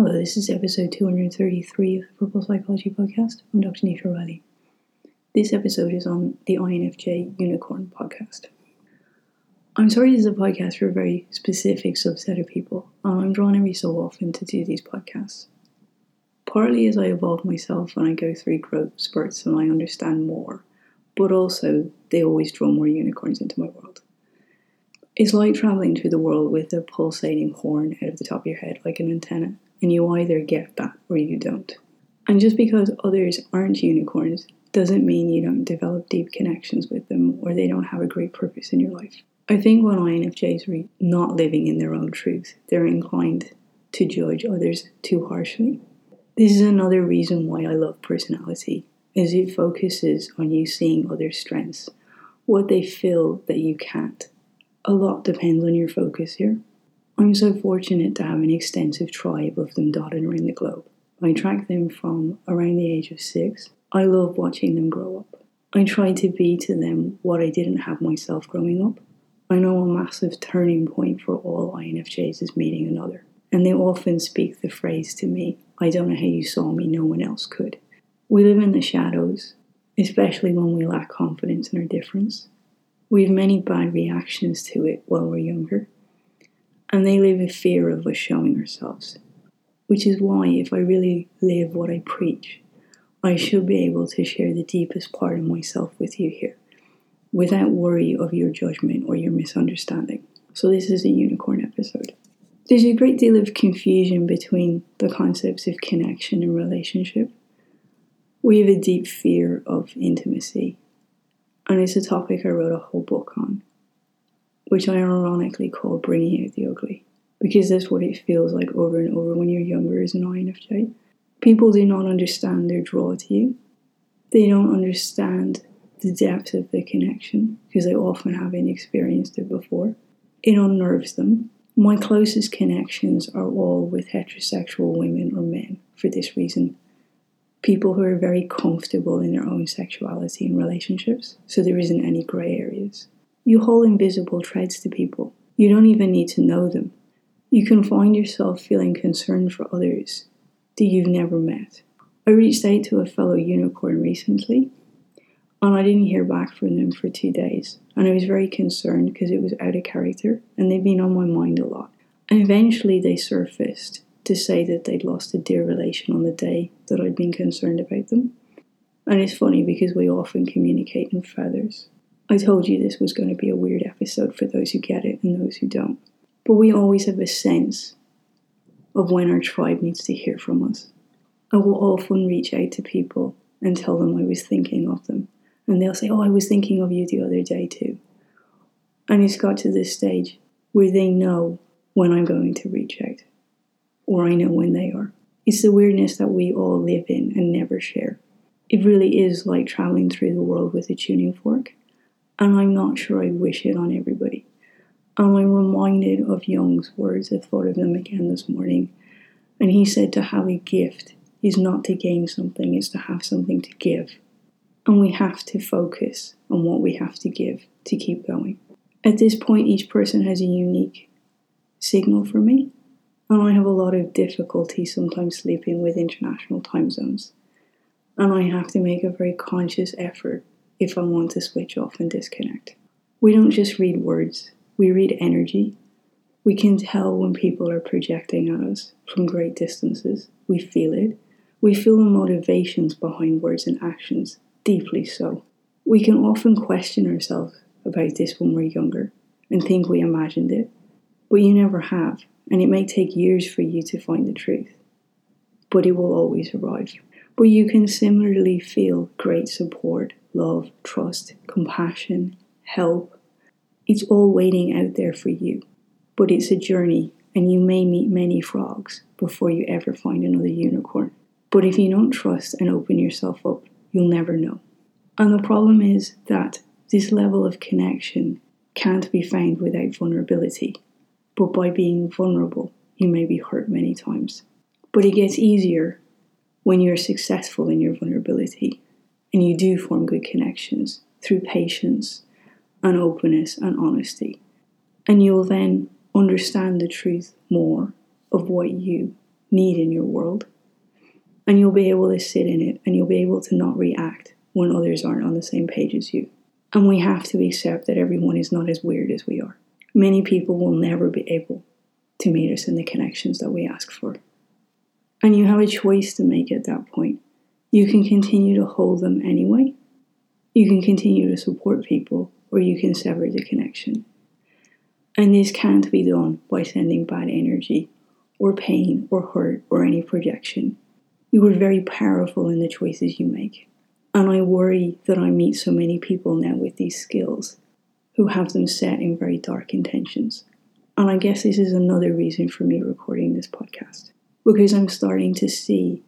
Hello, this is episode 233 of the Purple Psychology Podcast. I'm Dr. Nisha Riley. This episode is on the INFJ Unicorn podcast. I'm sorry this is a podcast for a very specific subset of people, and I'm drawn every so often to do these podcasts. Partly as I evolve myself and I go through growth spurts and I understand more, but also they always draw more unicorns into my world. It's like traveling through the world with a pulsating horn out of the top of your head like an antenna and you either get that or you don't. And just because others aren't unicorns doesn't mean you don't develop deep connections with them or they don't have a great purpose in your life. I think when INFJs are not living in their own truth, they're inclined to judge others too harshly. This is another reason why I love personality, is it focuses on you seeing other strengths, what they feel that you can't. A lot depends on your focus here. I'm so fortunate to have an extensive tribe of them dotted around the globe. I track them from around the age of six. I love watching them grow up. I try to be to them what I didn't have myself growing up. I know a massive turning point for all INFJs is meeting another, and they often speak the phrase to me I don't know how you saw me, no one else could. We live in the shadows, especially when we lack confidence in our difference. We have many bad reactions to it while we're younger and they live in fear of us showing ourselves. Which is why, if I really live what I preach, I should be able to share the deepest part of myself with you here, without worry of your judgment or your misunderstanding. So, this is a unicorn episode. There's a great deal of confusion between the concepts of connection and relationship. We have a deep fear of intimacy, and it's a topic I wrote a whole book on which I ironically call bringing out the ugly, because that's what it feels like over and over when you're younger as an INFJ. People do not understand their draw to you. They don't understand the depth of the connection because they often haven't experienced it before. It unnerves them. My closest connections are all with heterosexual women or men for this reason. People who are very comfortable in their own sexuality and relationships, so there isn't any grey areas. You hold invisible threads to people. You don't even need to know them. You can find yourself feeling concerned for others that you've never met. I reached out to a fellow unicorn recently, and I didn't hear back from them for two days. And I was very concerned because it was out of character, and they'd been on my mind a lot. And eventually they surfaced to say that they'd lost a dear relation on the day that I'd been concerned about them. And it's funny because we often communicate in feathers. I told you this was going to be a weird episode for those who get it and those who don't. But we always have a sense of when our tribe needs to hear from us. I will often reach out to people and tell them I was thinking of them. And they'll say, Oh, I was thinking of you the other day too. And it's got to this stage where they know when I'm going to reach out, or I know when they are. It's the weirdness that we all live in and never share. It really is like traveling through the world with a tuning fork and I'm not sure I wish it on everybody. And I'm reminded of Jung's words. I thought of them again this morning. And he said to have a gift is not to gain something, it's to have something to give. And we have to focus on what we have to give to keep going. At this point, each person has a unique signal for me. And I have a lot of difficulty sometimes sleeping with international time zones. And I have to make a very conscious effort if I want to switch off and disconnect. We don't just read words, we read energy. We can tell when people are projecting at us from great distances. We feel it. We feel the motivations behind words and actions, deeply so. We can often question ourselves about this when we're younger and think we imagined it, but you never have, and it may take years for you to find the truth. But it will always arrive. But you can similarly feel great support love, trust, compassion, help. It's all waiting out there for you. But it's a journey, and you may meet many frogs before you ever find another unicorn. But if you don't trust and open yourself up, you'll never know. And the problem is that this level of connection can't be found without vulnerability. But by being vulnerable, you may be hurt many times. But it gets easier when you're successful in your vulnerability and you do form good connections through patience and openness and honesty. And you'll then understand the truth more of what you need in your world. And you'll be able to sit in it and you'll be able to not react when others aren't on the same page as you. And we have to accept that everyone is not as weird as we are. Many people will never be able to meet us in the connections that we ask for. And you have a choice to make at that point. You can continue to hold them anyway. You can continue to support people, or you can sever the connection. And this can't be done by sending bad energy, or pain, or hurt, or any projection. You are very powerful in the choices you make. And I worry that I meet so many people now with these skills who have them set in very dark intentions. And I guess this is another reason for me recording this podcast because I'm starting to see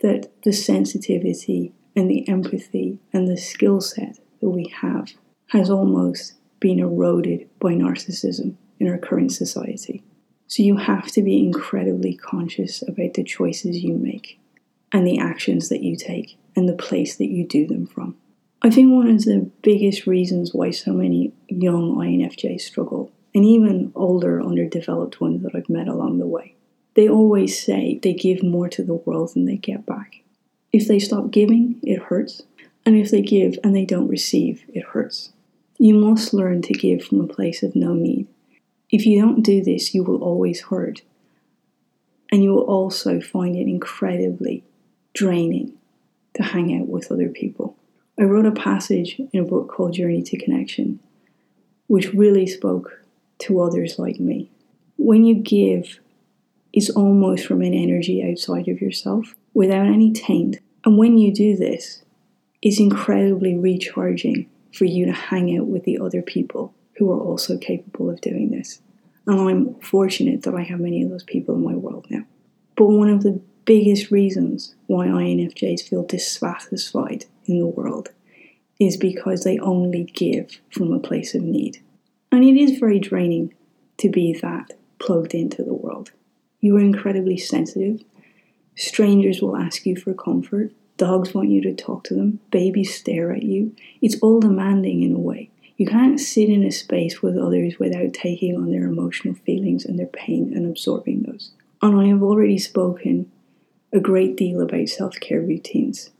that the sensitivity and the empathy and the skill set that we have has almost been eroded by narcissism in our current society. So you have to be incredibly conscious about the choices you make and the actions that you take and the place that you do them from. I think one of the biggest reasons why so many young INFJs struggle, and even older underdeveloped ones that I've met along the way, they always say they give more to the world than they get back. If they stop giving, it hurts. And if they give and they don't receive, it hurts. You must learn to give from a place of no need. If you don't do this, you will always hurt. And you will also find it incredibly draining to hang out with other people. I wrote a passage in a book called Journey to Connection, which really spoke to others like me. When you give, it's almost from an energy outside of yourself without any taint. And when you do this, it's incredibly recharging for you to hang out with the other people who are also capable of doing this. And I'm fortunate that I have many of those people in my world now. But one of the biggest reasons why INFJs feel dissatisfied in the world is because they only give from a place of need. And it is very draining to be that plugged into the world. You are incredibly sensitive. Strangers will ask you for comfort. Dogs want you to talk to them. Babies stare at you. It's all demanding in a way. You can't sit in a space with others without taking on their emotional feelings and their pain and absorbing those. And I have already spoken a great deal about self care routines.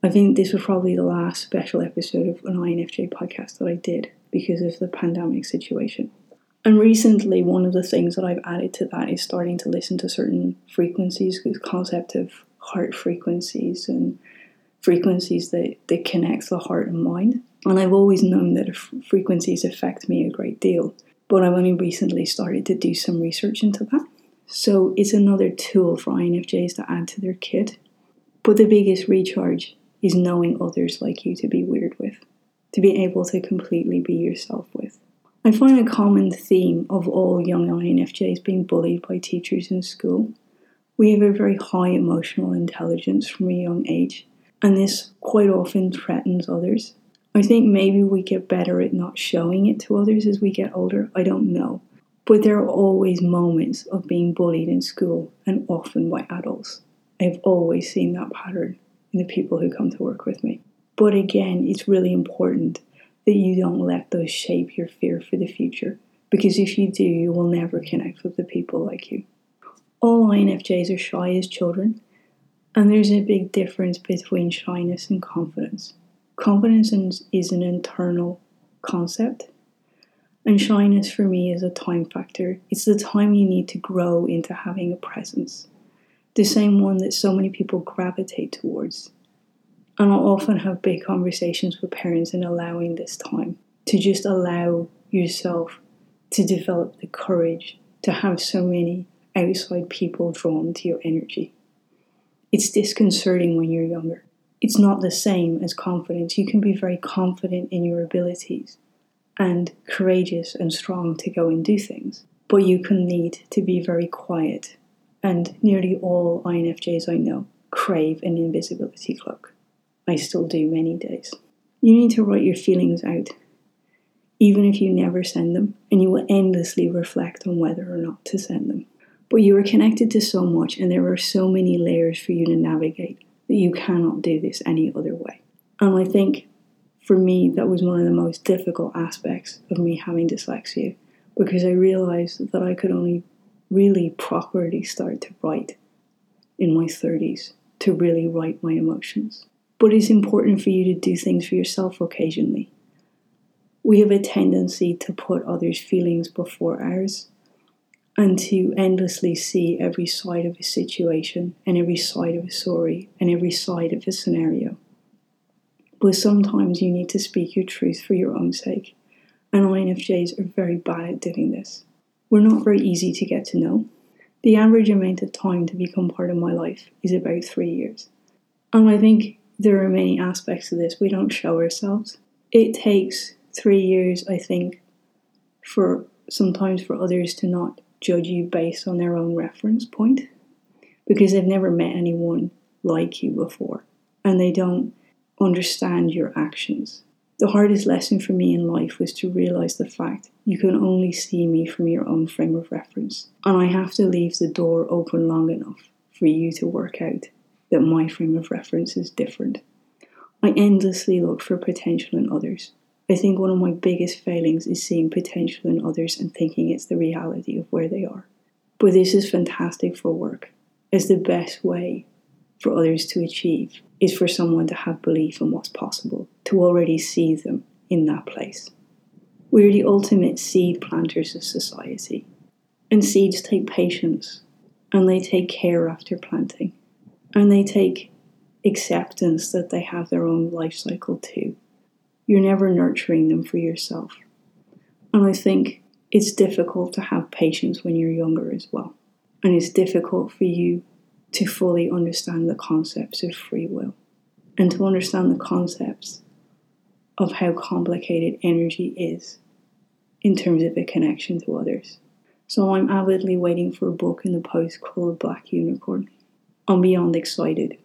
I think this was probably the last special episode of an INFJ podcast that I did because of the pandemic situation. And recently, one of the things that I've added to that is starting to listen to certain frequencies, the concept of heart frequencies and frequencies that, that connects the heart and mind. And I've always known that frequencies affect me a great deal, but I've only recently started to do some research into that. So it's another tool for INFJs to add to their kit. But the biggest recharge is knowing others like you to be weird with, to be able to completely be yourself with. I find a common theme of all young INFJs being bullied by teachers in school. We have a very high emotional intelligence from a young age, and this quite often threatens others. I think maybe we get better at not showing it to others as we get older. I don't know. But there are always moments of being bullied in school, and often by adults. I've always seen that pattern in the people who come to work with me. But again, it's really important that you don't let those shape your fear for the future. Because if you do, you will never connect with the people like you. All INFJs are shy as children, and there's a big difference between shyness and confidence. Confidence is an internal concept, and shyness for me is a time factor. It's the time you need to grow into having a presence, the same one that so many people gravitate towards. And I'll often have big conversations with parents in allowing this time to just allow yourself to develop the courage to have so many outside people drawn to your energy. It's disconcerting when you're younger. It's not the same as confidence. You can be very confident in your abilities and courageous and strong to go and do things, but you can need to be very quiet. And nearly all INFJs I know crave an invisibility cloak. I still do many days. You need to write your feelings out, even if you never send them, and you will endlessly reflect on whether or not to send them. But you are connected to so much, and there are so many layers for you to navigate that you cannot do this any other way. And I think for me, that was one of the most difficult aspects of me having dyslexia because I realized that I could only really properly start to write in my 30s, to really write my emotions. But it's important for you to do things for yourself occasionally. We have a tendency to put others' feelings before ours and to endlessly see every side of a situation and every side of a story and every side of a scenario. But sometimes you need to speak your truth for your own sake, and INFJs are very bad at doing this. We're not very easy to get to know. The average amount of time to become part of my life is about three years. And I think there are many aspects of this we don't show ourselves. It takes three years, I think, for sometimes for others to not judge you based on their own reference point because they've never met anyone like you before and they don't understand your actions. The hardest lesson for me in life was to realize the fact you can only see me from your own frame of reference, and I have to leave the door open long enough for you to work out that my frame of reference is different. I endlessly look for potential in others. I think one of my biggest failings is seeing potential in others and thinking it's the reality of where they are. But this is fantastic for work, as the best way for others to achieve is for someone to have belief in what's possible, to already see them in that place. We're the ultimate seed planters of society, and seeds take patience and they take care after planting and they take acceptance that they have their own life cycle too. You're never nurturing them for yourself. And I think it's difficult to have patience when you're younger as well. And it's difficult for you to fully understand the concepts of free will and to understand the concepts of how complicated energy is in terms of a connection to others. So I'm avidly waiting for a book in the post called Black Unicorn. I'm beyond excited.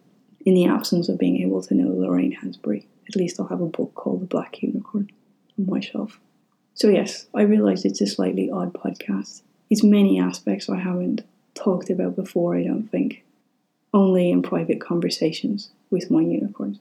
In the absence of being able to know Lorraine Hansberry, at least I'll have a book called The Black Unicorn on my shelf. So, yes, I realise it's a slightly odd podcast. It's many aspects I haven't talked about before, I don't think. Only in private conversations with my unicorns.